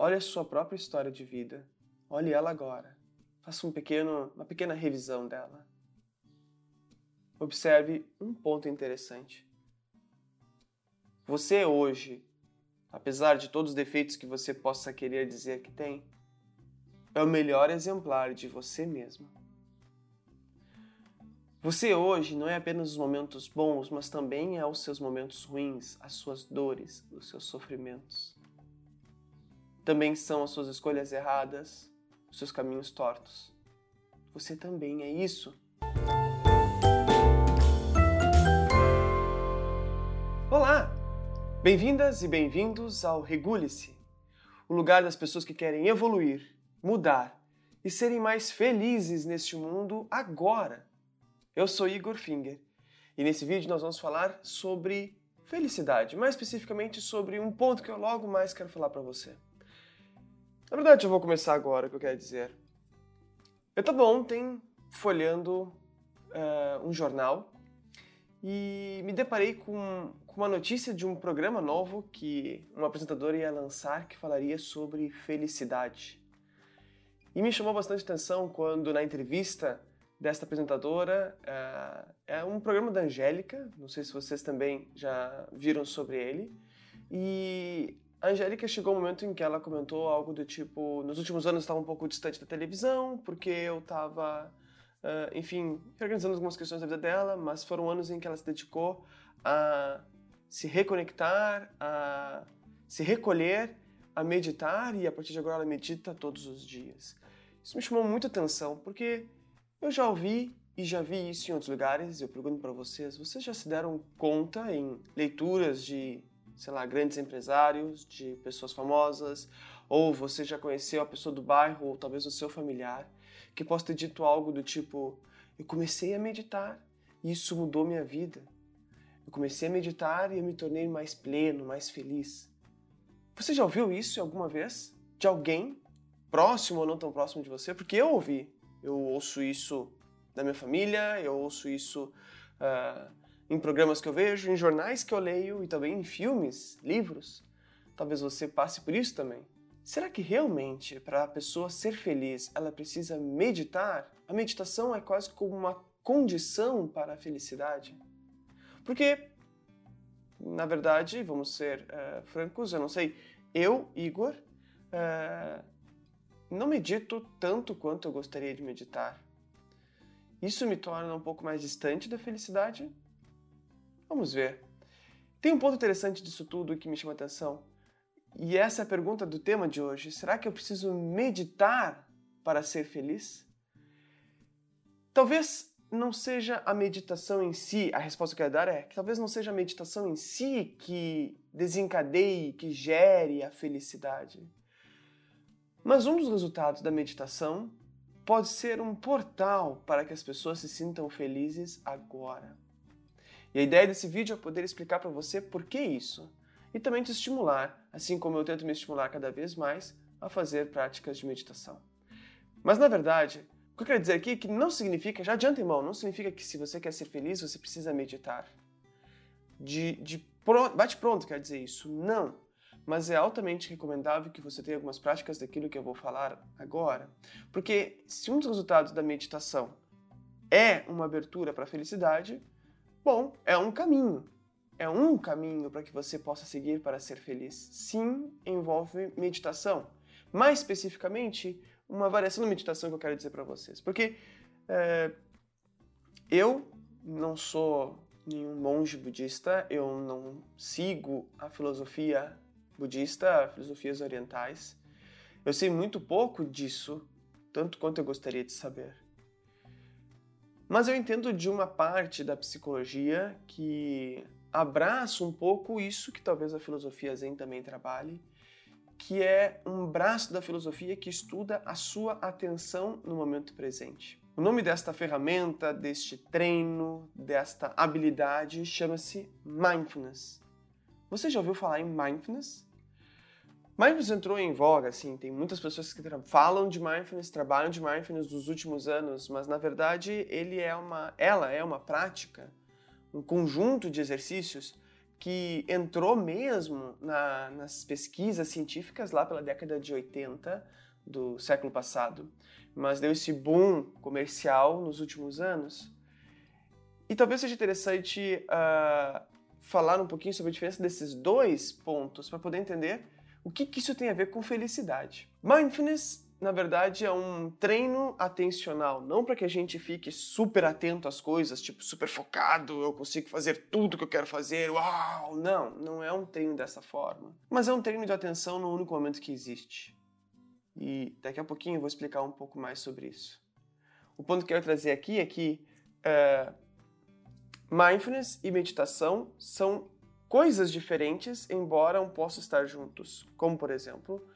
olhe a sua própria história de vida. Olhe ela agora. Faça um pequeno, uma pequena revisão dela. Observe um ponto interessante. Você hoje, apesar de todos os defeitos que você possa querer dizer que tem, é o melhor exemplar de você mesmo. Você hoje não é apenas os momentos bons, mas também é os seus momentos ruins, as suas dores, os seus sofrimentos. Também são as suas escolhas erradas, os seus caminhos tortos. Você também é isso. Olá! Bem-vindas e bem-vindos ao Regule-se, o lugar das pessoas que querem evoluir, mudar e serem mais felizes neste mundo agora eu sou Igor Finger e nesse vídeo nós vamos falar sobre felicidade, mais especificamente sobre um ponto que eu logo mais quero falar para você. Na verdade, eu vou começar agora o que eu quero dizer. Eu estava ontem folhando uh, um jornal e me deparei com, com uma notícia de um programa novo que um apresentador ia lançar que falaria sobre felicidade. E me chamou bastante atenção quando na entrevista desta apresentadora. É, é um programa da Angélica, não sei se vocês também já viram sobre ele. E a Angélica chegou um momento em que ela comentou algo do tipo: nos últimos anos estava um pouco distante da televisão, porque eu estava, uh, enfim, organizando algumas questões da vida dela, mas foram anos em que ela se dedicou a se reconectar, a se recolher, a meditar, e a partir de agora ela medita todos os dias. Isso me chamou muita atenção, porque eu já ouvi e já vi isso em outros lugares. Eu pergunto para vocês: vocês já se deram conta em leituras de, sei lá, grandes empresários, de pessoas famosas, ou você já conheceu a pessoa do bairro, ou talvez o seu familiar, que possa ter dito algo do tipo: eu comecei a meditar e isso mudou minha vida. Eu comecei a meditar e eu me tornei mais pleno, mais feliz. Você já ouviu isso alguma vez? De alguém próximo ou não tão próximo de você? Porque eu ouvi eu ouço isso da minha família, eu ouço isso uh, em programas que eu vejo, em jornais que eu leio e também em filmes, livros. Talvez você passe por isso também. Será que realmente para a pessoa ser feliz ela precisa meditar? A meditação é quase como uma condição para a felicidade? Porque, na verdade, vamos ser uh, francos, eu não sei, eu, Igor, uh, não medito tanto quanto eu gostaria de meditar. Isso me torna um pouco mais distante da felicidade? Vamos ver. Tem um ponto interessante disso tudo que me chama a atenção. E essa é a pergunta do tema de hoje. Será que eu preciso meditar para ser feliz? Talvez não seja a meditação em si, a resposta que eu quero dar é que talvez não seja a meditação em si que desencadeie, que gere a felicidade. Mas um dos resultados da meditação pode ser um portal para que as pessoas se sintam felizes agora. E a ideia desse vídeo é poder explicar para você por que isso e também te estimular, assim como eu tento me estimular cada vez mais a fazer práticas de meditação. Mas na verdade, o que eu quero dizer aqui é que não significa, já de antemão, não significa que se você quer ser feliz você precisa meditar. De, de bate pronto quer dizer isso. Não mas é altamente recomendável que você tenha algumas práticas daquilo que eu vou falar agora, porque se um dos resultados da meditação é uma abertura para a felicidade, bom, é um caminho. É um caminho para que você possa seguir para ser feliz. Sim, envolve meditação. Mais especificamente, uma variação da meditação que eu quero dizer para vocês. Porque é, eu não sou nenhum monge budista, eu não sigo a filosofia budista, filosofias orientais. Eu sei muito pouco disso, tanto quanto eu gostaria de saber. Mas eu entendo de uma parte da psicologia que abraça um pouco isso que talvez a filosofia Zen também trabalhe, que é um braço da filosofia que estuda a sua atenção no momento presente. O nome desta ferramenta, deste treino, desta habilidade chama-se mindfulness. Você já ouviu falar em mindfulness? Mindfulness entrou em voga, assim, tem muitas pessoas que falam de mindfulness, trabalham de mindfulness nos últimos anos, mas na verdade ele é uma, ela é uma prática, um conjunto de exercícios que entrou mesmo na, nas pesquisas científicas lá pela década de 80 do século passado, mas deu esse boom comercial nos últimos anos. E talvez seja interessante uh, falar um pouquinho sobre a diferença desses dois pontos para poder entender o que, que isso tem a ver com felicidade. Mindfulness na verdade, é um treino atencional, não para que a gente fique super atento às coisas, tipo super focado, eu consigo fazer tudo que eu quero fazer, uau! Não, não é um treino dessa forma. Mas é um treino de atenção no único momento que existe. E daqui a pouquinho eu vou explicar um pouco mais sobre isso. O ponto que eu quero trazer aqui é que uh, mindfulness e meditação são coisas diferentes, embora possam estar juntos. Como, por exemplo,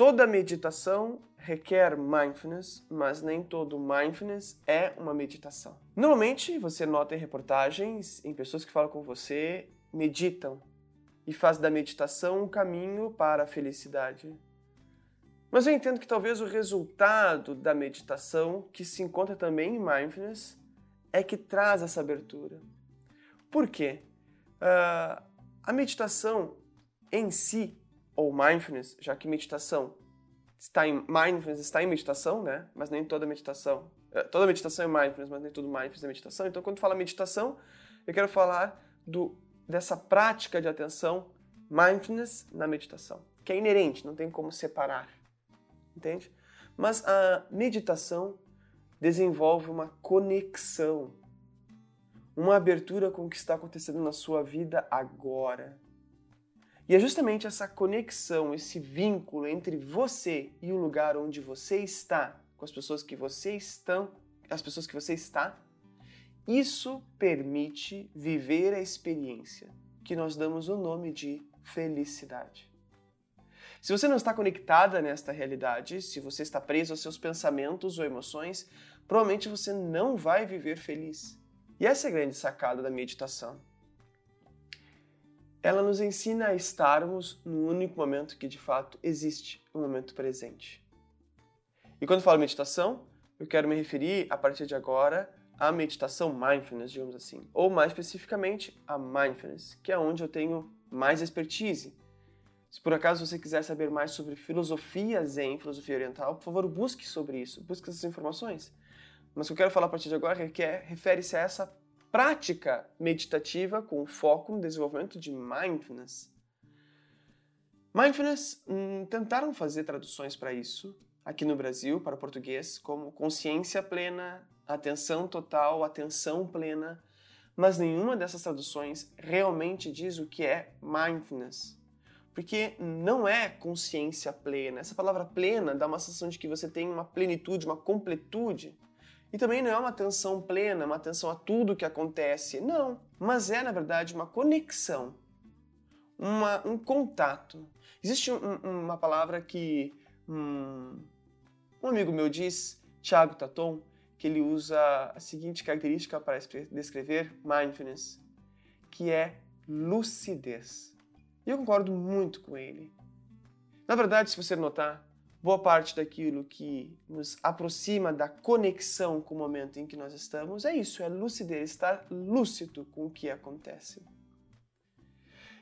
Toda meditação requer mindfulness, mas nem todo mindfulness é uma meditação. Normalmente, você nota em reportagens, em pessoas que falam com você, meditam e faz da meditação um caminho para a felicidade. Mas eu entendo que talvez o resultado da meditação, que se encontra também em mindfulness, é que traz essa abertura. Por quê? Uh, a meditação em si ou mindfulness, já que meditação está em mindfulness está em meditação, né? Mas nem toda meditação, eh, toda meditação é mindfulness, mas nem tudo mindfulness é meditação. Então, quando fala meditação, eu quero falar do dessa prática de atenção mindfulness na meditação, que é inerente, não tem como separar. Entende? Mas a meditação desenvolve uma conexão, uma abertura com o que está acontecendo na sua vida agora. E é justamente essa conexão, esse vínculo entre você e o lugar onde você está, com as pessoas que você estão, as pessoas que você está, isso permite viver a experiência que nós damos o nome de felicidade. Se você não está conectada nesta realidade, se você está preso aos seus pensamentos ou emoções, provavelmente você não vai viver feliz. E essa é a grande sacada da meditação ela nos ensina a estarmos no único momento que de fato existe, o momento presente. E quando falo meditação, eu quero me referir a partir de agora à meditação mindfulness, digamos assim, ou mais especificamente a mindfulness, que é onde eu tenho mais expertise. Se por acaso você quiser saber mais sobre filosofia zen, filosofia oriental, por favor, busque sobre isso, busque essas informações. Mas o que eu quero falar a partir de agora é que é, refere-se a essa prática meditativa com foco no desenvolvimento de mindfulness. Mindfulness, hum, tentaram fazer traduções para isso aqui no Brasil, para o português, como consciência plena, atenção total, atenção plena, mas nenhuma dessas traduções realmente diz o que é mindfulness. Porque não é consciência plena. Essa palavra plena dá uma sensação de que você tem uma plenitude, uma completude. E também não é uma atenção plena, uma atenção a tudo que acontece. Não. Mas é, na verdade, uma conexão, uma, um contato. Existe um, uma palavra que um, um amigo meu diz, Thiago Taton, que ele usa a seguinte característica para descrever mindfulness, que é lucidez. E eu concordo muito com ele. Na verdade, se você notar, boa parte daquilo que nos aproxima da conexão com o momento em que nós estamos é isso, é lucidez, estar lúcido com o que acontece.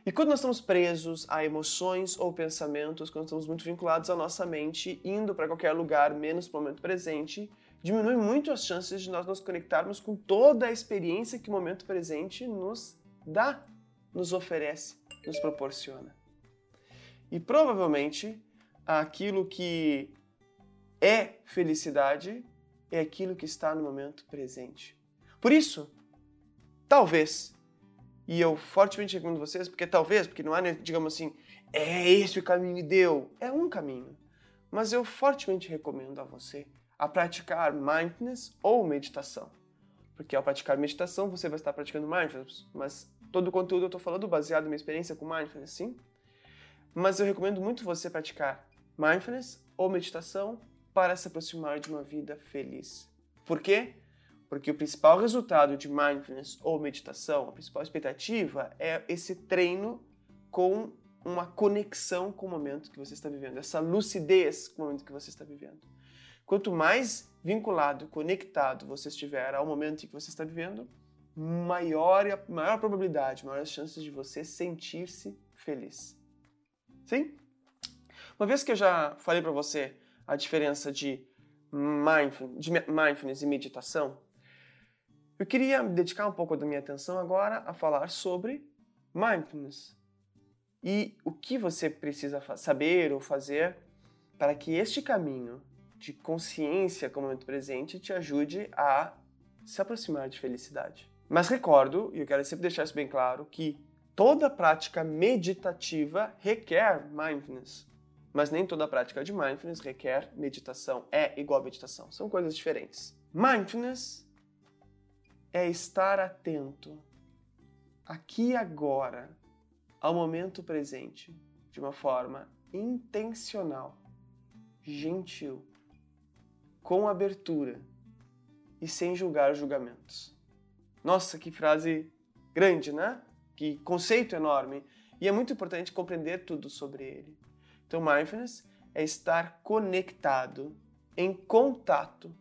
E quando nós estamos presos a emoções ou pensamentos, quando estamos muito vinculados à nossa mente, indo para qualquer lugar menos para o momento presente, diminui muito as chances de nós nos conectarmos com toda a experiência que o momento presente nos dá, nos oferece, nos proporciona. E provavelmente aquilo que é felicidade é aquilo que está no momento presente. Por isso, talvez, e eu fortemente recomendo vocês, porque talvez, porque não há, né, digamos assim, é esse o caminho deu. É um caminho. Mas eu fortemente recomendo a você a praticar mindfulness ou meditação. Porque ao praticar meditação, você vai estar praticando mindfulness, mas todo o conteúdo eu estou falando baseado na minha experiência com mindfulness, sim. Mas eu recomendo muito você praticar mindfulness ou meditação para se aproximar de uma vida feliz. Por quê? Porque o principal resultado de mindfulness ou meditação, a principal expectativa é esse treino com uma conexão com o momento que você está vivendo, essa lucidez com o momento que você está vivendo. Quanto mais vinculado, conectado você estiver ao momento em que você está vivendo, maior, maior probabilidade, maiores chances de você sentir-se feliz. Sim? Uma vez que eu já falei para você a diferença de mindfulness, de mindfulness e meditação, eu queria dedicar um pouco da minha atenção agora a falar sobre mindfulness e o que você precisa saber ou fazer para que este caminho de consciência com o momento presente te ajude a se aproximar de felicidade. Mas recordo, e eu quero sempre deixar isso bem claro, que toda prática meditativa requer mindfulness. Mas nem toda prática de mindfulness requer meditação. É igual a meditação. São coisas diferentes. Mindfulness é estar atento aqui e agora ao momento presente de uma forma intencional, gentil, com abertura e sem julgar julgamentos. Nossa, que frase grande, né? Que conceito enorme. E é muito importante compreender tudo sobre ele. Então, mindfulness é estar conectado, em contato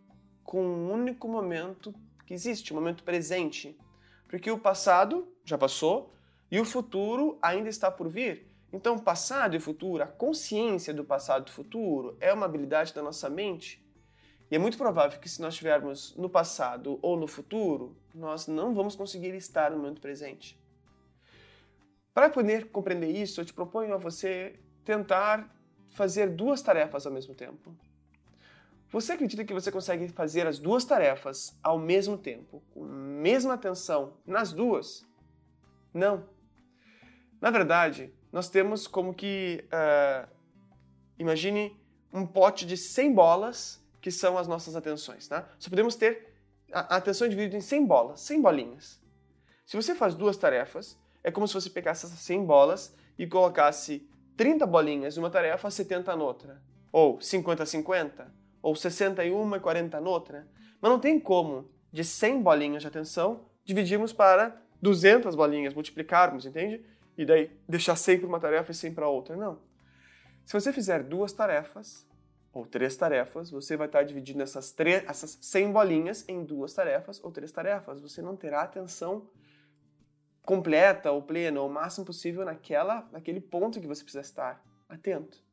com um único momento que existe, o um momento presente. Porque o passado já passou e o futuro ainda está por vir. Então, passado e futuro, a consciência do passado e futuro é uma habilidade da nossa mente. E é muito provável que se nós estivermos no passado ou no futuro, nós não vamos conseguir estar no momento presente. Para poder compreender isso, eu te proponho a você tentar fazer duas tarefas ao mesmo tempo. Você acredita que você consegue fazer as duas tarefas ao mesmo tempo, com a mesma atenção nas duas? Não. Na verdade, nós temos como que. Uh, imagine um pote de 100 bolas que são as nossas atenções. Tá? Só podemos ter a atenção dividida em 100 bolas, 100 bolinhas. Se você faz duas tarefas, é como se você pegasse essas 100 bolas e colocasse 30 bolinhas em uma tarefa, 70 noutra. Ou 50 50, ou 61 e 40 noutra. Mas não tem como, de 100 bolinhas de atenção, dividirmos para 200 bolinhas, multiplicarmos, entende? E daí deixar sempre uma tarefa e sempre a outra. Não. Se você fizer duas tarefas, ou três tarefas, você vai estar dividindo essas, essas 100 bolinhas em duas tarefas ou três tarefas. Você não terá atenção completa ou plena, ou o máximo possível naquela, naquele ponto que você precisa estar atento.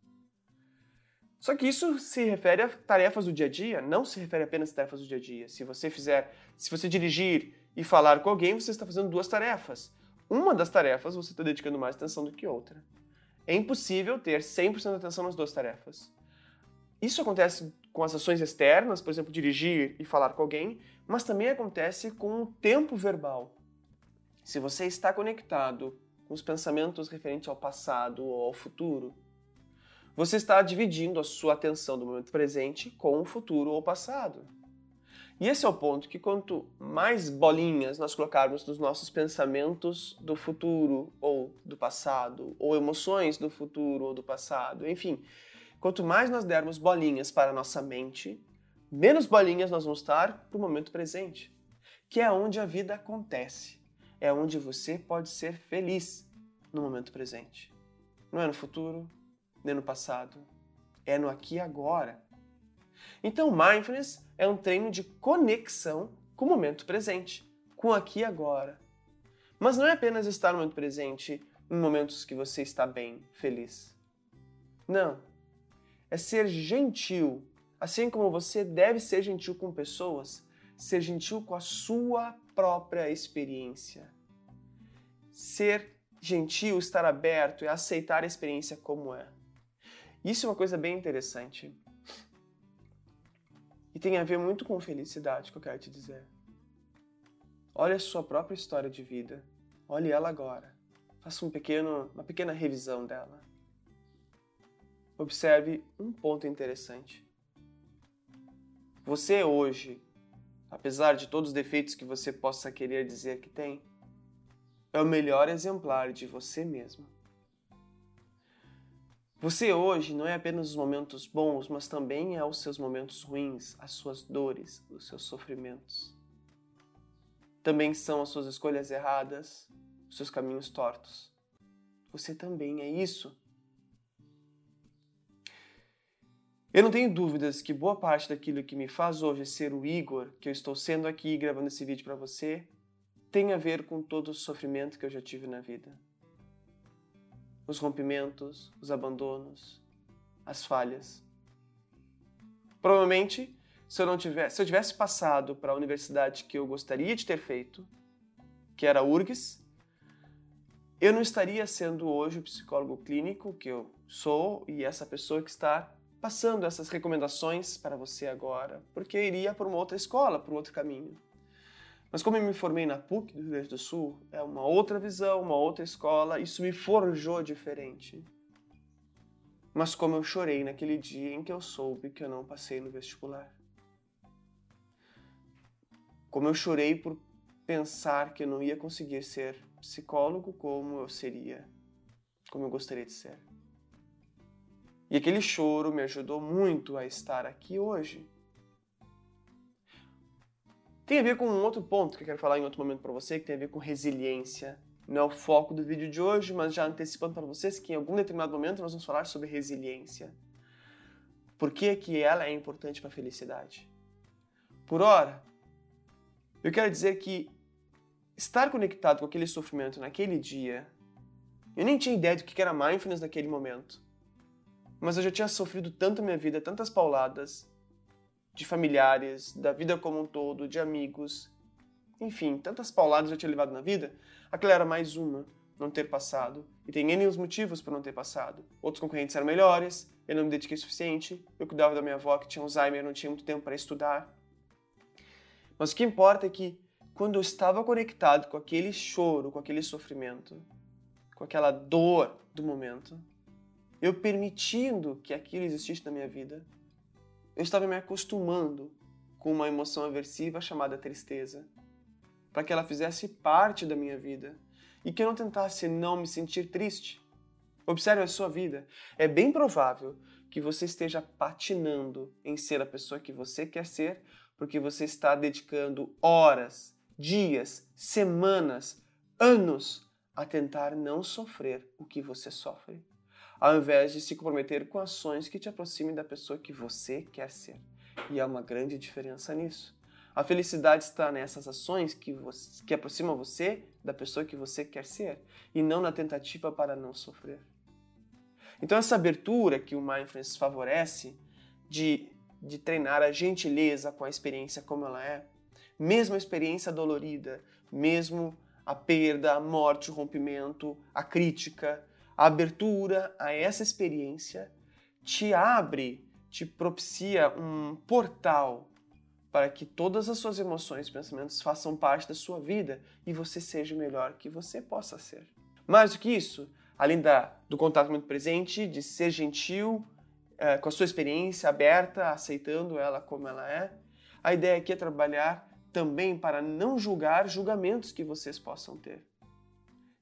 Só que isso se refere a tarefas do dia a dia, não se refere apenas a tarefas do dia a dia. Se você fizer, se você dirigir e falar com alguém, você está fazendo duas tarefas. Uma das tarefas você está dedicando mais atenção do que outra. É impossível ter 100% de atenção nas duas tarefas. Isso acontece com as ações externas, por exemplo, dirigir e falar com alguém, mas também acontece com o tempo verbal. Se você está conectado com os pensamentos referentes ao passado ou ao futuro, você está dividindo a sua atenção do momento presente com o futuro ou passado. E esse é o ponto que quanto mais bolinhas nós colocarmos nos nossos pensamentos do futuro ou do passado, ou emoções do futuro ou do passado, enfim, quanto mais nós dermos bolinhas para a nossa mente, menos bolinhas nós vamos estar para o momento presente, que é onde a vida acontece é onde você pode ser feliz no momento presente. Não é no futuro, nem no passado, é no aqui e agora. Então, mindfulness é um treino de conexão com o momento presente, com aqui e agora. Mas não é apenas estar no momento presente em momentos que você está bem, feliz. Não. É ser gentil, assim como você deve ser gentil com pessoas, ser gentil com a sua própria experiência. Ser gentil, estar aberto e aceitar a experiência como é. Isso é uma coisa bem interessante. E tem a ver muito com felicidade, que eu quero te dizer. Olhe a sua própria história de vida. Olhe ela agora. Faça um pequeno, uma pequena revisão dela. Observe um ponto interessante. Você hoje apesar de todos os defeitos que você possa querer dizer que tem, é o melhor exemplar de você mesmo. Você hoje não é apenas os momentos bons, mas também é os seus momentos ruins, as suas dores, os seus sofrimentos. Também são as suas escolhas erradas, os seus caminhos tortos. Você também é isso. Eu não tenho dúvidas que boa parte daquilo que me faz hoje ser o Igor, que eu estou sendo aqui gravando esse vídeo para você, tem a ver com todo o sofrimento que eu já tive na vida. Os rompimentos, os abandonos, as falhas. Provavelmente, se eu não tivesse, se eu tivesse passado para a universidade que eu gostaria de ter feito, que era a URGS, eu não estaria sendo hoje o psicólogo clínico que eu sou e essa pessoa que está passando essas recomendações para você agora, porque eu iria para uma outra escola, para um outro caminho. Mas como eu me formei na PUC do Rio Grande do Sul, é uma outra visão, uma outra escola, isso me forjou diferente. Mas como eu chorei naquele dia em que eu soube que eu não passei no vestibular. Como eu chorei por pensar que eu não ia conseguir ser psicólogo como eu seria, como eu gostaria de ser. E aquele choro me ajudou muito a estar aqui hoje. Tem a ver com um outro ponto que eu quero falar em outro momento para você, que tem a ver com resiliência. Não é o foco do vídeo de hoje, mas já antecipando para vocês que em algum determinado momento nós vamos falar sobre resiliência. Por que, que ela é importante para a felicidade? Por ora, eu quero dizer que estar conectado com aquele sofrimento naquele dia, eu nem tinha ideia do que era mindfulness naquele momento mas eu já tinha sofrido tanto na minha vida, tantas pauladas de familiares, da vida como um todo, de amigos, enfim, tantas pauladas eu tinha levado na vida, aquela era mais uma, não ter passado. E tem N os motivos por não ter passado. Outros concorrentes eram melhores, eu não me dediquei o suficiente, eu cuidava da minha avó que tinha Alzheimer, não tinha muito tempo para estudar. Mas o que importa é que quando eu estava conectado com aquele choro, com aquele sofrimento, com aquela dor do momento, eu permitindo que aquilo existisse na minha vida, eu estava me acostumando com uma emoção aversiva chamada tristeza, para que ela fizesse parte da minha vida e que eu não tentasse não me sentir triste. Observe a sua vida. É bem provável que você esteja patinando em ser a pessoa que você quer ser, porque você está dedicando horas, dias, semanas, anos a tentar não sofrer o que você sofre ao invés de se comprometer com ações que te aproximem da pessoa que você quer ser. E há uma grande diferença nisso. A felicidade está nessas ações que, que aproximam você da pessoa que você quer ser e não na tentativa para não sofrer. Então, essa abertura que o Mindfulness favorece de, de treinar a gentileza com a experiência como ela é, mesmo a experiência dolorida, mesmo a perda, a morte, o rompimento, a crítica, a abertura a essa experiência te abre, te propicia um portal para que todas as suas emoções e pensamentos façam parte da sua vida e você seja o melhor que você possa ser. Mais do que isso, além da, do contato muito presente, de ser gentil é, com a sua experiência aberta, aceitando ela como ela é, a ideia aqui é trabalhar também para não julgar julgamentos que vocês possam ter.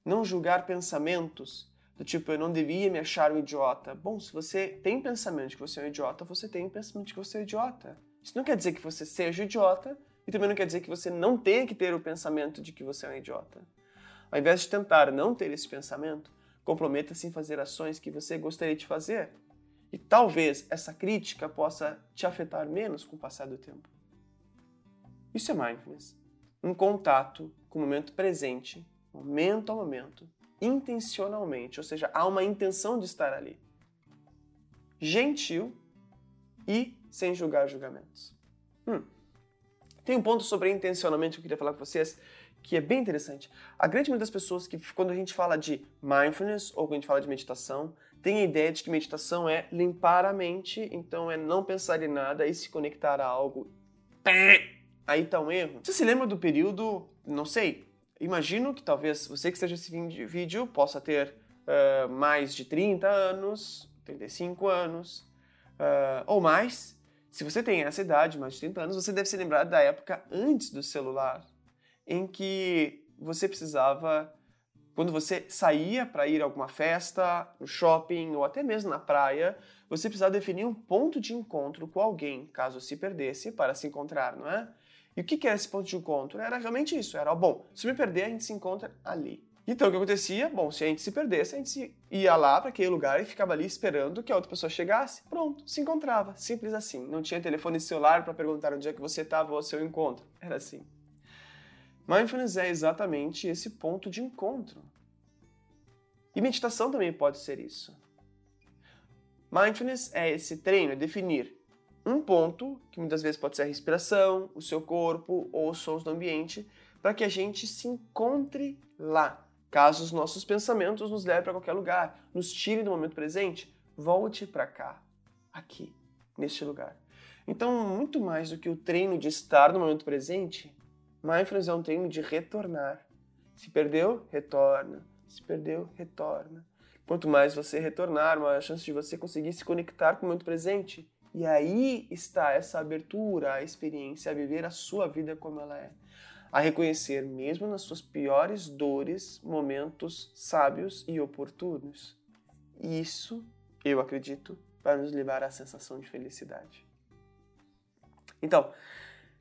Não julgar pensamentos do tipo, eu não devia me achar um idiota. Bom, se você tem pensamento de que você é um idiota, você tem pensamento de que você é um idiota. Isso não quer dizer que você seja idiota e também não quer dizer que você não tenha que ter o pensamento de que você é um idiota. Ao invés de tentar não ter esse pensamento, comprometa-se em fazer ações que você gostaria de fazer. E talvez essa crítica possa te afetar menos com o passar do tempo. Isso é mindfulness. Um contato com o momento presente, momento a momento, intencionalmente, ou seja, há uma intenção de estar ali. Gentil e sem julgar julgamentos. Hum. Tem um ponto sobre intencionalmente que eu queria falar com vocês que é bem interessante. A grande maioria das pessoas que, quando a gente fala de mindfulness ou quando a gente fala de meditação, tem a ideia de que meditação é limpar a mente, então é não pensar em nada e se conectar a algo. Aí tá um erro. Você se lembra do período, não sei, Imagino que talvez você que esteja assistindo vídeo possa ter uh, mais de 30 anos, 35 anos uh, ou mais. Se você tem essa idade, mais de 30 anos, você deve se lembrar da época antes do celular, em que você precisava, quando você saía para ir a alguma festa, no shopping ou até mesmo na praia, você precisava definir um ponto de encontro com alguém, caso se perdesse, para se encontrar, não é? E o que era esse ponto de encontro? Era realmente isso, era, bom, se me perder, a gente se encontra ali. Então, o que acontecia? Bom, se a gente se perdesse, a gente ia lá para aquele lugar e ficava ali esperando que a outra pessoa chegasse. Pronto, se encontrava. Simples assim. Não tinha telefone celular para perguntar onde é que você estava ou seu encontro. Era assim. Mindfulness é exatamente esse ponto de encontro. E meditação também pode ser isso. Mindfulness é esse treino, é definir um ponto, que muitas vezes pode ser a respiração, o seu corpo ou os sons do ambiente, para que a gente se encontre lá. Caso os nossos pensamentos nos levem para qualquer lugar, nos tirem do momento presente, volte para cá, aqui, neste lugar. Então, muito mais do que o treino de estar no momento presente, mindfulness é um treino de retornar. Se perdeu, retorna. Se perdeu, retorna. Quanto mais você retornar, maior a chance de você conseguir se conectar com o momento presente. E aí está essa abertura à experiência, a viver a sua vida como ela é. A reconhecer, mesmo nas suas piores dores, momentos sábios e oportunos. Isso, eu acredito, vai nos levar à sensação de felicidade. Então,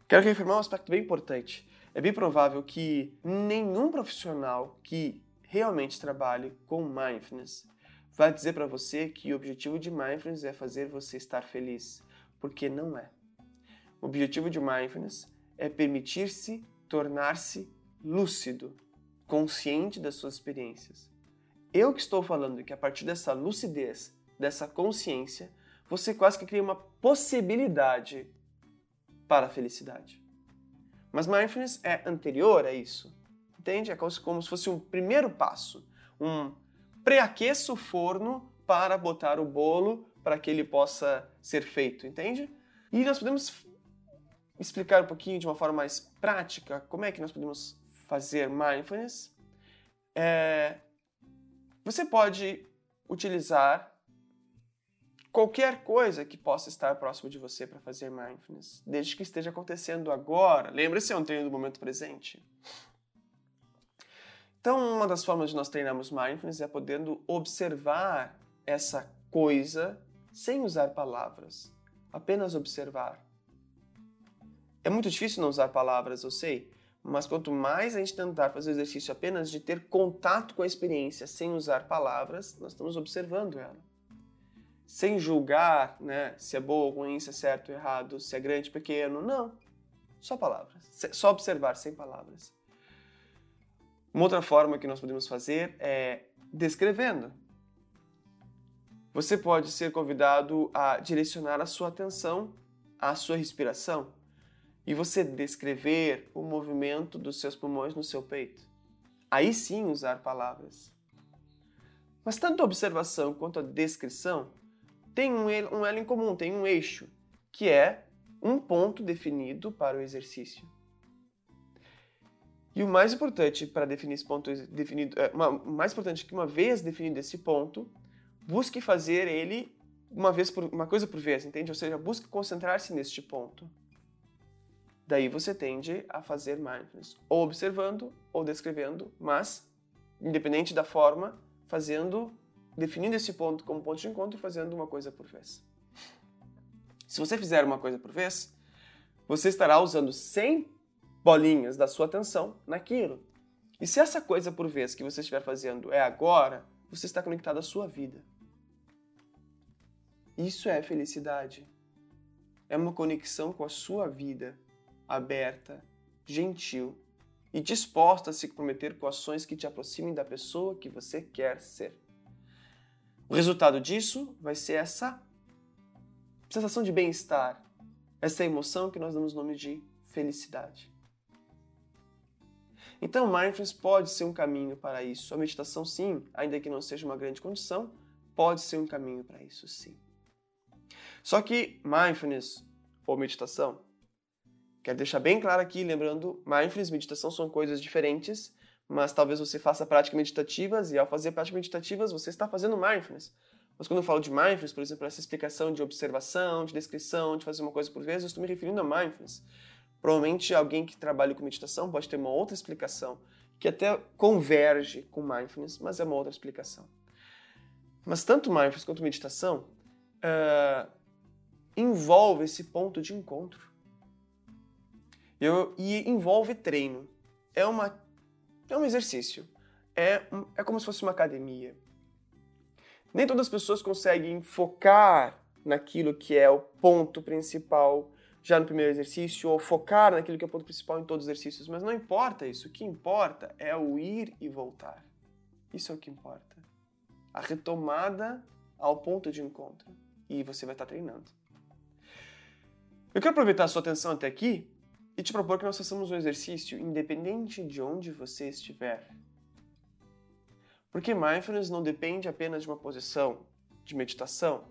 quero reafirmar um aspecto bem importante. É bem provável que nenhum profissional que realmente trabalhe com mindfulness vai dizer para você que o objetivo de mindfulness é fazer você estar feliz, porque não é. O objetivo de mindfulness é permitir-se tornar-se lúcido, consciente das suas experiências. Eu que estou falando que a partir dessa lucidez, dessa consciência, você quase que cria uma possibilidade para a felicidade. Mas mindfulness é anterior a isso. Entende? É como se fosse um primeiro passo, um preaqueça o forno para botar o bolo para que ele possa ser feito, entende? E nós podemos explicar um pouquinho de uma forma mais prática como é que nós podemos fazer mindfulness. É, você pode utilizar qualquer coisa que possa estar próximo de você para fazer mindfulness, desde que esteja acontecendo agora. Lembre-se, é um treino do momento presente. Então, uma das formas de nós treinarmos mindfulness é podendo observar essa coisa sem usar palavras, apenas observar. É muito difícil não usar palavras, eu sei, mas quanto mais a gente tentar fazer o exercício apenas de ter contato com a experiência sem usar palavras, nós estamos observando ela. Sem julgar né, se é boa ou ruim, se é certo ou errado, se é grande ou pequeno, não. Só palavras. Só observar sem palavras. Uma outra forma que nós podemos fazer é descrevendo. Você pode ser convidado a direcionar a sua atenção à sua respiração e você descrever o movimento dos seus pulmões no seu peito. Aí sim usar palavras. Mas tanto a observação quanto a descrição têm um elo em comum, tem um eixo, que é um ponto definido para o exercício. E o mais importante para definir esse ponto definido, é, uma, mais importante que uma vez definido esse ponto, busque fazer ele uma vez por uma coisa por vez, entende? Ou seja, busque concentrar-se neste ponto. Daí você tende a fazer mindfulness, ou observando ou descrevendo, mas independente da forma, fazendo, definindo esse ponto como ponto de encontro, fazendo uma coisa por vez. Se você fizer uma coisa por vez, você estará usando 100 bolinhas da sua atenção naquilo. E se essa coisa por vez que você estiver fazendo é agora, você está conectado à sua vida. Isso é felicidade. É uma conexão com a sua vida, aberta, gentil e disposta a se comprometer com ações que te aproximem da pessoa que você quer ser. O resultado disso vai ser essa sensação de bem-estar, essa emoção que nós damos nome de felicidade. Então, mindfulness pode ser um caminho para isso. A meditação, sim, ainda que não seja uma grande condição, pode ser um caminho para isso, sim. Só que mindfulness ou meditação, quero deixar bem claro aqui, lembrando, mindfulness e meditação são coisas diferentes, mas talvez você faça práticas meditativas e ao fazer práticas meditativas você está fazendo mindfulness. Mas quando eu falo de mindfulness, por exemplo, essa explicação de observação, de descrição, de fazer uma coisa por vez, eu estou me referindo a mindfulness. Provavelmente alguém que trabalha com meditação pode ter uma outra explicação que até converge com mindfulness, mas é uma outra explicação. Mas tanto mindfulness quanto meditação uh, envolve esse ponto de encontro. Eu, e envolve treino. É, uma, é um exercício. É, é como se fosse uma academia. Nem todas as pessoas conseguem focar naquilo que é o ponto principal já no primeiro exercício, ou focar naquilo que é o ponto principal em todos os exercícios, mas não importa isso. O que importa é o ir e voltar. Isso é o que importa. A retomada ao ponto de encontro. E você vai estar treinando. Eu quero aproveitar a sua atenção até aqui e te propor que nós façamos um exercício independente de onde você estiver. Porque mindfulness não depende apenas de uma posição de meditação.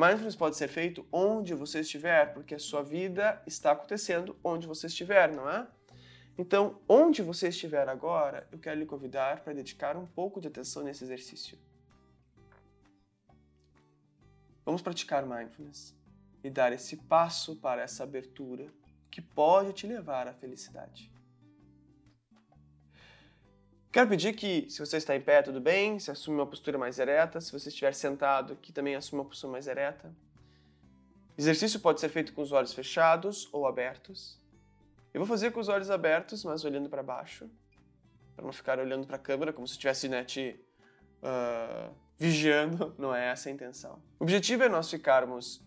Mindfulness pode ser feito onde você estiver, porque a sua vida está acontecendo onde você estiver, não é? Então, onde você estiver agora, eu quero lhe convidar para dedicar um pouco de atenção nesse exercício. Vamos praticar mindfulness e dar esse passo para essa abertura que pode te levar à felicidade. Quero pedir que, se você está em pé, tudo bem, se assume uma postura mais ereta. Se você estiver sentado, que também assuma uma postura mais ereta. Exercício pode ser feito com os olhos fechados ou abertos. Eu vou fazer com os olhos abertos, mas olhando para baixo, para não ficar olhando para a câmera como se estivesse né, te uh, vigiando. Não é essa a intenção. O objetivo é nós ficarmos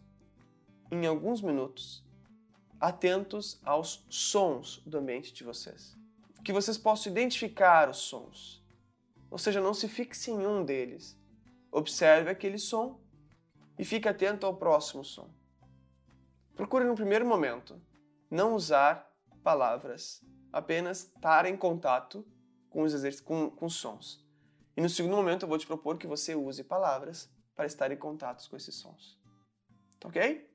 em alguns minutos atentos aos sons do ambiente de vocês que vocês possam identificar os sons. Ou seja, não se fixe em um deles. Observe aquele som e fique atento ao próximo som. Procure no primeiro momento não usar palavras, apenas estar em contato com os, com, com sons. E no segundo momento eu vou te propor que você use palavras para estar em contato com esses sons. Tá ok?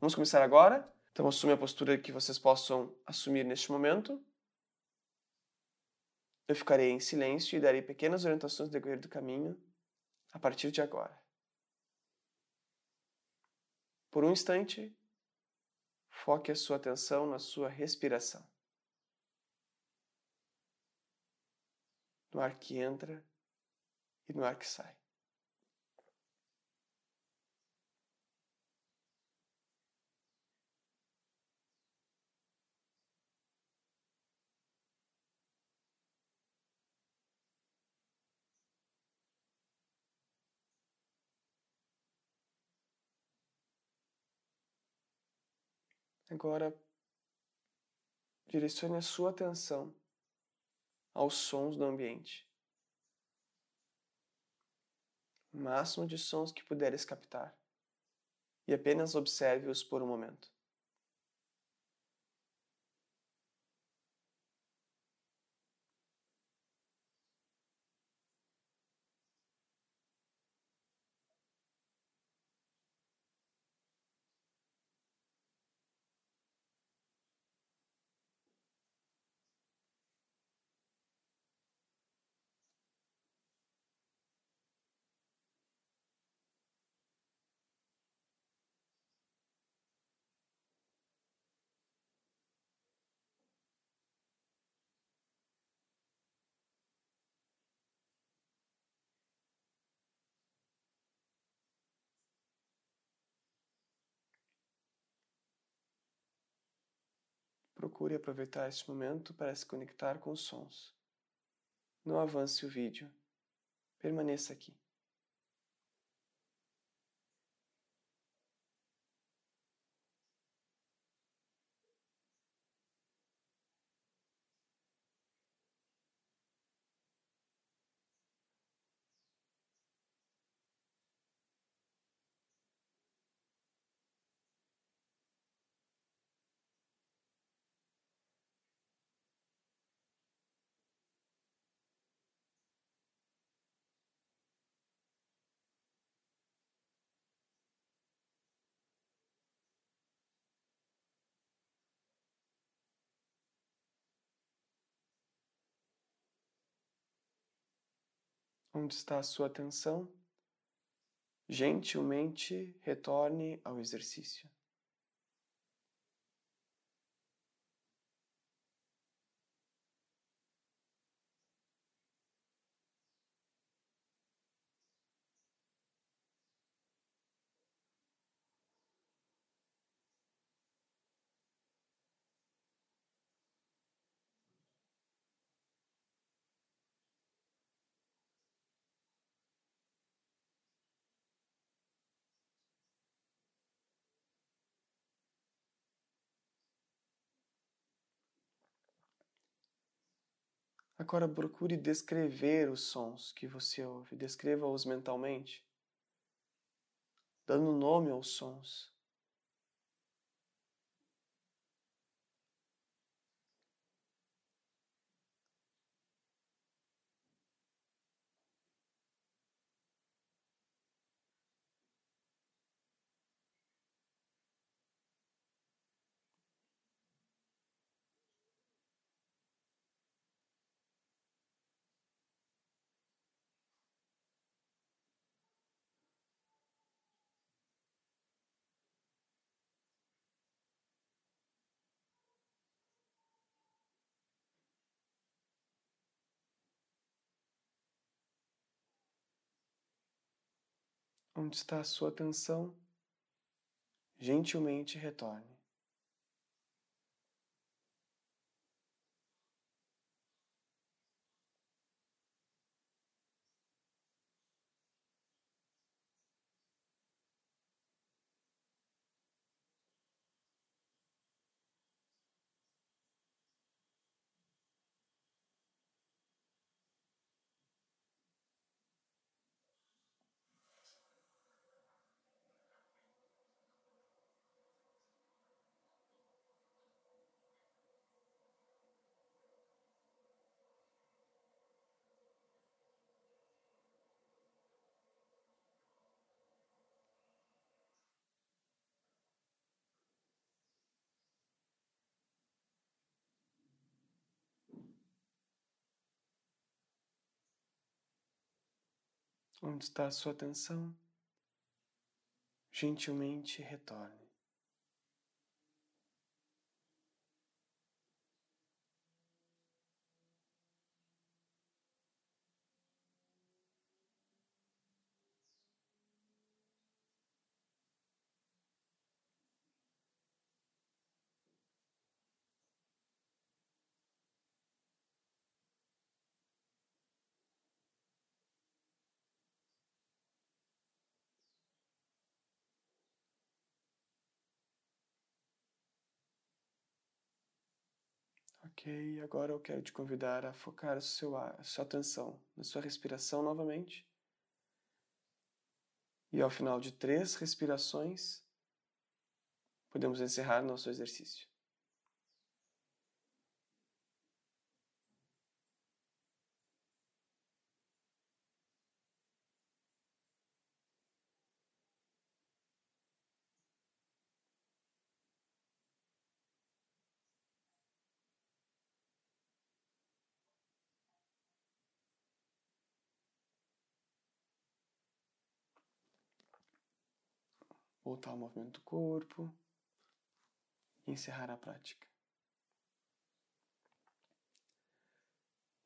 Vamos começar agora. Então assume a postura que vocês possam assumir neste momento. Eu ficarei em silêncio e darei pequenas orientações no decorrer do caminho a partir de agora. Por um instante, foque a sua atenção na sua respiração. No ar que entra e no ar que sai. Agora, direcione a sua atenção aos sons do ambiente. O máximo de sons que puderes captar e apenas observe-os por um momento. Procure aproveitar este momento para se conectar com os sons. Não avance o vídeo. Permaneça aqui. Onde está a sua atenção, gentilmente retorne ao exercício. Agora procure descrever os sons que você ouve, descreva-os mentalmente, dando nome aos sons. Onde está a sua atenção, gentilmente retorne. Onde está a sua atenção? Gentilmente retorne. Ok, agora eu quero te convidar a focar a sua, a sua atenção na sua respiração novamente. E ao final de três respirações, podemos encerrar nosso exercício. Voltar ao movimento do corpo e encerrar a prática.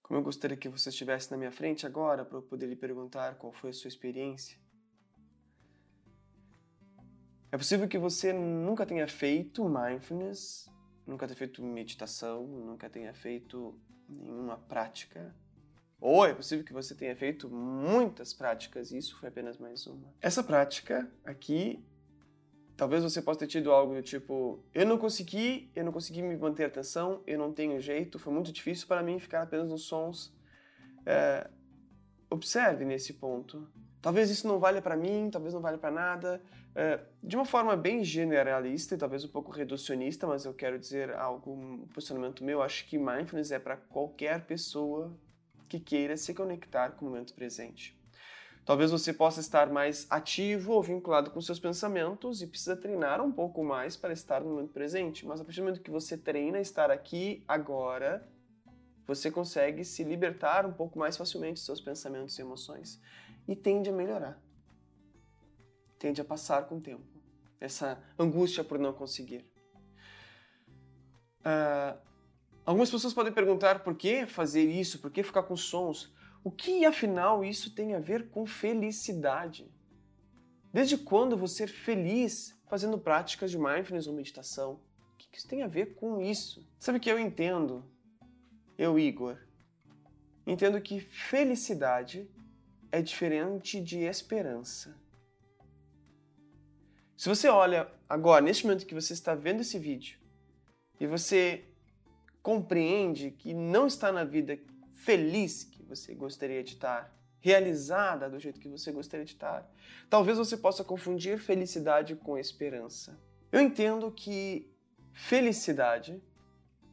Como eu gostaria que você estivesse na minha frente agora para eu poder lhe perguntar qual foi a sua experiência. É possível que você nunca tenha feito mindfulness, nunca tenha feito meditação, nunca tenha feito nenhuma prática ou é possível que você tenha feito muitas práticas e isso foi apenas mais uma. Essa prática aqui Talvez você possa ter tido algo do tipo: eu não consegui, eu não consegui me manter atenção, eu não tenho jeito, foi muito difícil para mim ficar apenas nos sons. É, observe nesse ponto. Talvez isso não valha para mim, talvez não valha para nada. É, de uma forma bem generalista e talvez um pouco reducionista, mas eu quero dizer algo, um posicionamento meu. Acho que mindfulness é para qualquer pessoa que queira se conectar com o momento presente. Talvez você possa estar mais ativo ou vinculado com seus pensamentos e precisa treinar um pouco mais para estar no momento presente. Mas a partir do momento que você treina estar aqui agora, você consegue se libertar um pouco mais facilmente dos seus pensamentos e emoções e tende a melhorar. Tende a passar com o tempo. Essa angústia por não conseguir. Uh, algumas pessoas podem perguntar por que fazer isso, por que ficar com sons. O que afinal isso tem a ver com felicidade? Desde quando você ser feliz fazendo práticas de mindfulness ou meditação? O que isso tem a ver com isso? Sabe o que eu entendo? Eu, Igor, entendo que felicidade é diferente de esperança. Se você olha agora, neste momento que você está vendo esse vídeo, e você compreende que não está na vida feliz você gostaria de estar, realizada do jeito que você gostaria de estar. Talvez você possa confundir felicidade com esperança. Eu entendo que felicidade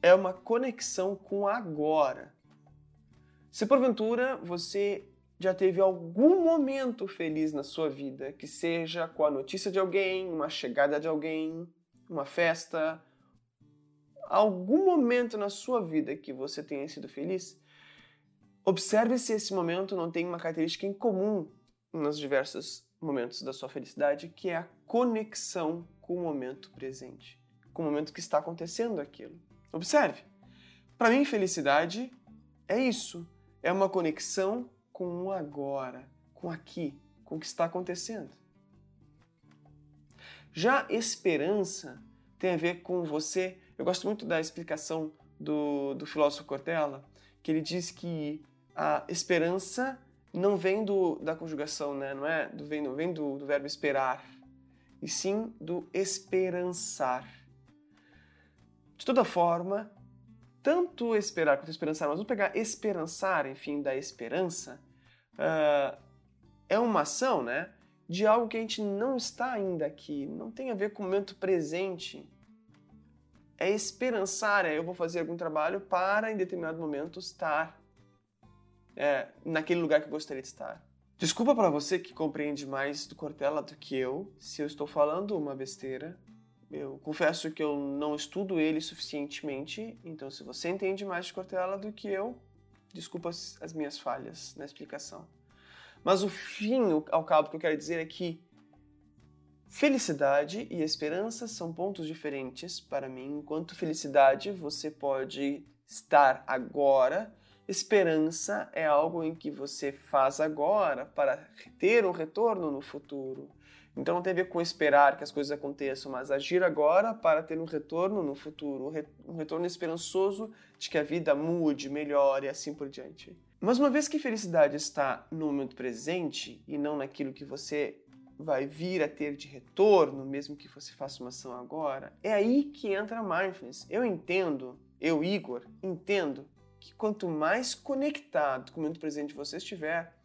é uma conexão com agora. Se porventura você já teve algum momento feliz na sua vida, que seja com a notícia de alguém, uma chegada de alguém, uma festa, algum momento na sua vida que você tenha sido feliz, observe se esse momento não tem uma característica em comum nos diversos momentos da sua felicidade, que é a conexão com o momento presente, com o momento que está acontecendo aquilo. Observe. Para mim, felicidade é isso, é uma conexão com o agora, com aqui, com o que está acontecendo. Já esperança tem a ver com você. Eu gosto muito da explicação do, do filósofo Cortella, que ele diz que a esperança não vem do, da conjugação, né? não é? Do, vem, não vem do, do verbo esperar, e sim do esperançar. De toda forma, tanto esperar quanto esperançar, mas vamos pegar esperançar, enfim, da esperança, uh, é uma ação, né? De algo que a gente não está ainda aqui, não tem a ver com o momento presente. É esperançar, é eu vou fazer algum trabalho para, em determinado momento, estar é, naquele lugar que eu gostaria de estar. Desculpa para você que compreende mais do Cortella do que eu, se eu estou falando uma besteira. Eu confesso que eu não estudo ele suficientemente, então se você entende mais de Cortella do que eu, Desculpa as minhas falhas na explicação. Mas o fim, ao cabo, que eu quero dizer é que felicidade e esperança são pontos diferentes para mim. Enquanto felicidade você pode estar agora, esperança é algo em que você faz agora para ter um retorno no futuro. Então não tem a ver com esperar que as coisas aconteçam, mas agir agora para ter um retorno no futuro, um retorno esperançoso de que a vida mude, melhore e assim por diante. Mas uma vez que felicidade está no momento presente e não naquilo que você vai vir a ter de retorno, mesmo que você faça uma ação agora, é aí que entra a mindfulness. Eu entendo, eu, Igor, entendo que quanto mais conectado com o momento presente você estiver,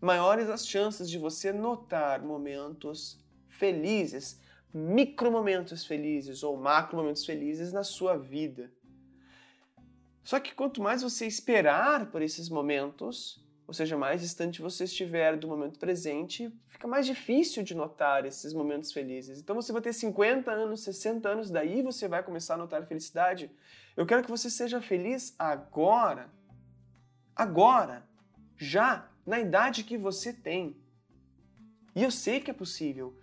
maiores as chances de você notar momentos felizes, micromomentos felizes ou macromomentos felizes na sua vida. Só que quanto mais você esperar por esses momentos, ou seja, mais distante você estiver do momento presente, fica mais difícil de notar esses momentos felizes. Então você vai ter 50 anos, 60 anos, daí você vai começar a notar felicidade. Eu quero que você seja feliz agora. Agora. Já na idade que você tem. E eu sei que é possível.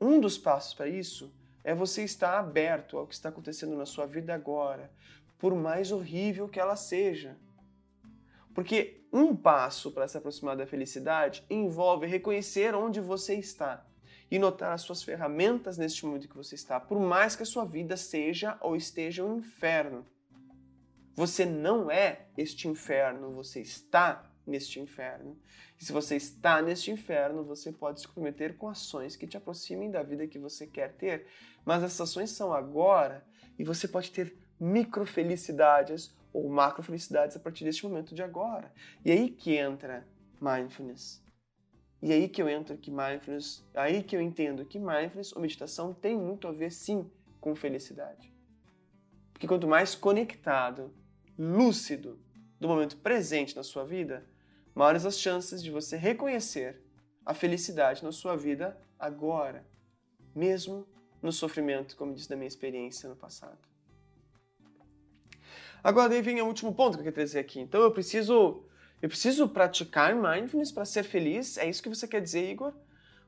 Um dos passos para isso é você estar aberto ao que está acontecendo na sua vida agora, por mais horrível que ela seja. Porque um passo para se aproximar da felicidade envolve reconhecer onde você está e notar as suas ferramentas neste momento que você está, por mais que a sua vida seja ou esteja um inferno. Você não é este inferno, você está neste inferno. E se você está neste inferno, você pode se comprometer com ações que te aproximem da vida que você quer ter. Mas essas ações são agora e você pode ter micro felicidades ou macro felicidades a partir deste momento de agora. E aí que entra mindfulness. E aí que eu entro que mindfulness, aí que eu entendo que mindfulness ou meditação tem muito a ver sim com felicidade. Porque quanto mais conectado, lúcido do momento presente na sua vida, maiores as chances de você reconhecer a felicidade na sua vida agora, mesmo no sofrimento, como disse da minha experiência no passado. Agora daí vem o último ponto que eu quero trazer aqui. Então eu preciso eu preciso praticar mindfulness para ser feliz? É isso que você quer dizer, Igor?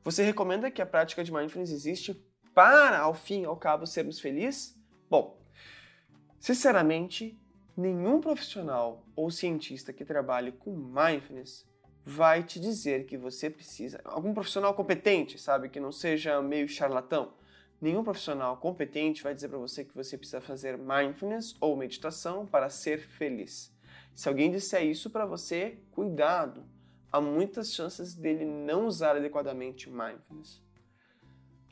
Você recomenda que a prática de mindfulness existe para, ao fim ao cabo, sermos felizes? Bom, sinceramente, nenhum profissional ou cientista que trabalhe com mindfulness vai te dizer que você precisa, algum profissional competente, sabe, que não seja meio charlatão, nenhum profissional competente vai dizer para você que você precisa fazer mindfulness ou meditação para ser feliz. Se alguém disser isso para você, cuidado. Há muitas chances dele não usar adequadamente mindfulness.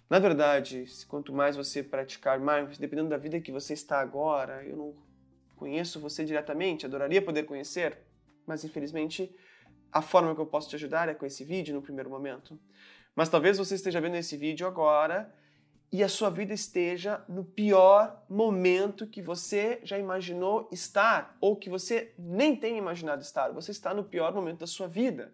Na verdade, quanto mais você praticar mindfulness, dependendo da vida que você está agora, eu não conheço você diretamente, adoraria poder conhecer, mas infelizmente a forma que eu posso te ajudar é com esse vídeo no primeiro momento. Mas talvez você esteja vendo esse vídeo agora e a sua vida esteja no pior momento que você já imaginou estar ou que você nem tem imaginado estar. Você está no pior momento da sua vida.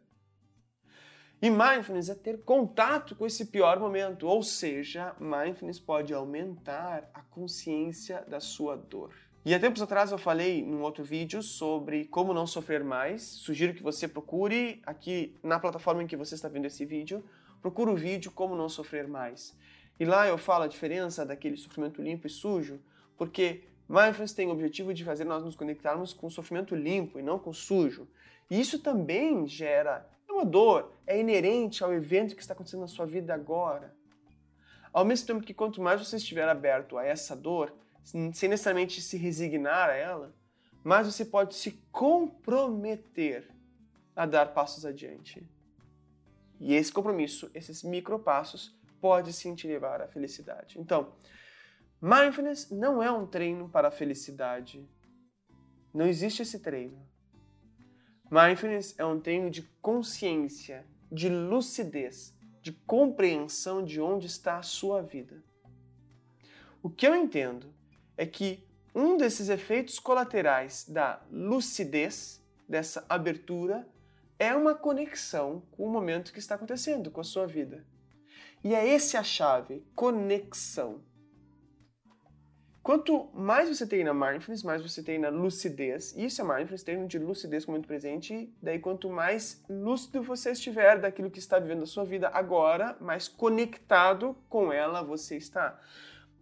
E mindfulness é ter contato com esse pior momento, ou seja, mindfulness pode aumentar a consciência da sua dor. E há tempos atrás eu falei num outro vídeo sobre como não sofrer mais. Sugiro que você procure aqui na plataforma em que você está vendo esse vídeo, procure o vídeo Como Não Sofrer Mais. E lá eu falo a diferença daquele sofrimento limpo e sujo, porque mindfulness tem o objetivo de fazer nós nos conectarmos com o sofrimento limpo e não com o sujo. E isso também gera é uma dor, é inerente ao evento que está acontecendo na sua vida agora. Ao mesmo tempo que quanto mais você estiver aberto a essa dor, sem necessariamente se resignar a ela, mais você pode se comprometer a dar passos adiante. E esse compromisso, esses micropassos, pode sim te levar à felicidade. Então, mindfulness não é um treino para a felicidade. Não existe esse treino. Mindfulness é um treino de consciência, de lucidez, de compreensão de onde está a sua vida. O que eu entendo é que um desses efeitos colaterais da lucidez, dessa abertura, é uma conexão com o momento que está acontecendo com a sua vida. E é esse a chave, conexão. Quanto mais você tem na mindfulness, mais você tem na lucidez. Isso é mindfulness, treino de lucidez com o momento presente. Daí, quanto mais lúcido você estiver daquilo que está vivendo a sua vida agora, mais conectado com ela você está.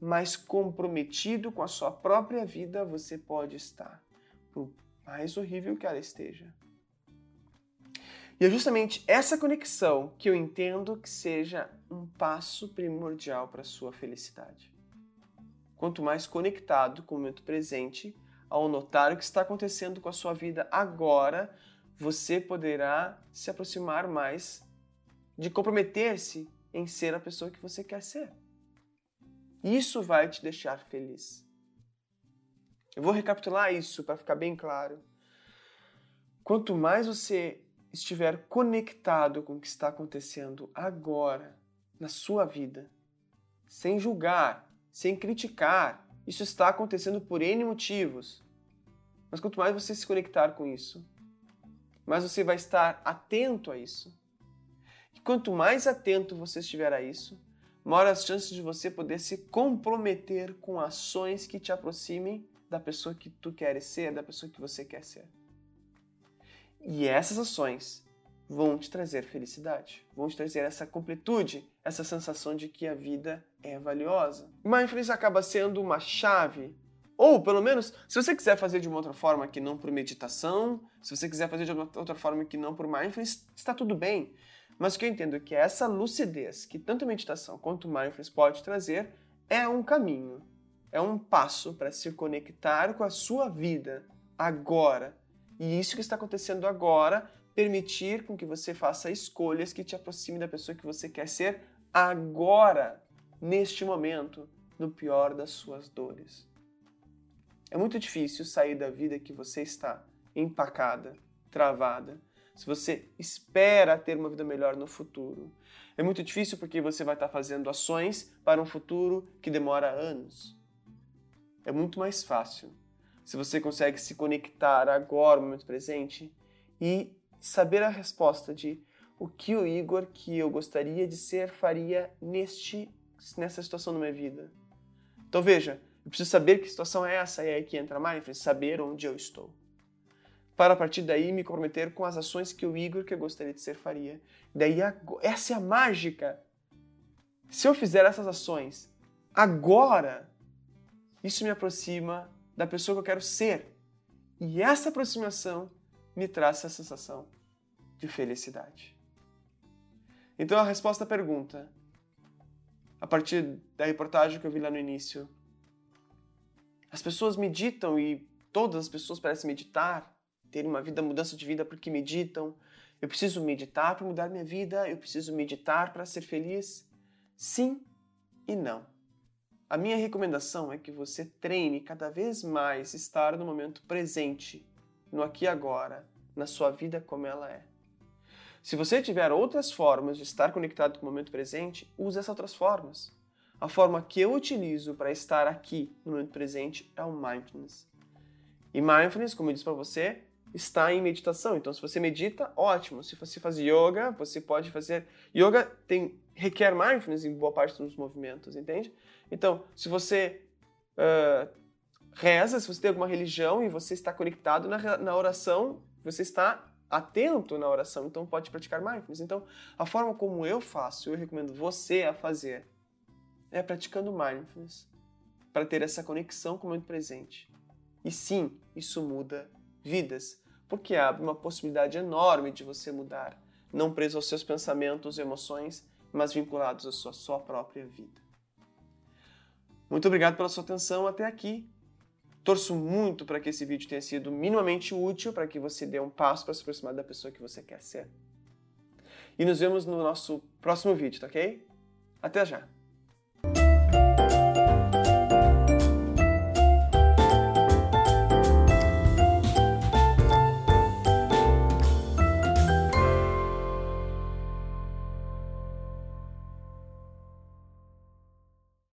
Mais comprometido com a sua própria vida você pode estar. Por mais horrível que ela esteja. E é justamente essa conexão que eu entendo que seja um passo primordial para a sua felicidade quanto mais conectado com o momento presente, ao notar o que está acontecendo com a sua vida agora, você poderá se aproximar mais de comprometer-se em ser a pessoa que você quer ser. Isso vai te deixar feliz. Eu vou recapitular isso para ficar bem claro. Quanto mais você estiver conectado com o que está acontecendo agora na sua vida, sem julgar, sem criticar. Isso está acontecendo por N motivos. Mas quanto mais você se conectar com isso, mais você vai estar atento a isso. E quanto mais atento você estiver a isso, maior as chances de você poder se comprometer com ações que te aproximem da pessoa que tu queres ser, da pessoa que você quer ser. E essas ações vão te trazer felicidade, vão te trazer essa completude, essa sensação de que a vida é valiosa. Mindfulness acaba sendo uma chave, ou pelo menos, se você quiser fazer de uma outra forma que não por meditação, se você quiser fazer de outra forma que não por mindfulness, está tudo bem. Mas o que eu entendo é que essa lucidez que tanto meditação quanto mindfulness pode trazer é um caminho, é um passo para se conectar com a sua vida agora. E isso que está acontecendo agora permitir com que você faça escolhas que te aproximem da pessoa que você quer ser agora, neste momento, no pior das suas dores. É muito difícil sair da vida que você está empacada, travada, se você espera ter uma vida melhor no futuro. É muito difícil porque você vai estar fazendo ações para um futuro que demora anos. É muito mais fácil se você consegue se conectar agora, no momento presente, e saber a resposta de o que o Igor que eu gostaria de ser faria neste nessa situação da minha vida. Então veja, eu preciso saber que situação é essa, e é aí que entra a mindfulness, saber onde eu estou. Para a partir daí me comprometer com as ações que o Igor que eu gostaria de ser faria. Daí essa é a mágica. Se eu fizer essas ações agora, isso me aproxima da pessoa que eu quero ser. E essa aproximação me traz essa sensação de felicidade. Então a resposta à pergunta, a partir da reportagem que eu vi lá no início, as pessoas meditam e todas as pessoas parecem meditar, terem uma vida, mudança de vida porque meditam. Eu preciso meditar para mudar minha vida, eu preciso meditar para ser feliz. Sim e não. A minha recomendação é que você treine cada vez mais estar no momento presente, no aqui e agora, na sua vida como ela é. Se você tiver outras formas de estar conectado com o momento presente, use essas outras formas. A forma que eu utilizo para estar aqui no momento presente é o mindfulness. E mindfulness, como eu disse para você, está em meditação. Então, se você medita, ótimo. Se você faz yoga, você pode fazer. Yoga tem requer mindfulness em boa parte dos movimentos, entende? Então, se você uh, reza, se você tem alguma religião e você está conectado na, na oração, você está atento na oração, então pode praticar mindfulness. Então, a forma como eu faço, eu recomendo você a fazer, é praticando mindfulness para ter essa conexão com o momento presente. E sim, isso muda vidas, porque abre uma possibilidade enorme de você mudar, não preso aos seus pensamentos e emoções, mas vinculados à sua, sua própria vida. Muito obrigado pela sua atenção até aqui. Torço muito para que esse vídeo tenha sido minimamente útil para que você dê um passo para se aproximar da pessoa que você quer ser. E nos vemos no nosso próximo vídeo, tá ok? Até já!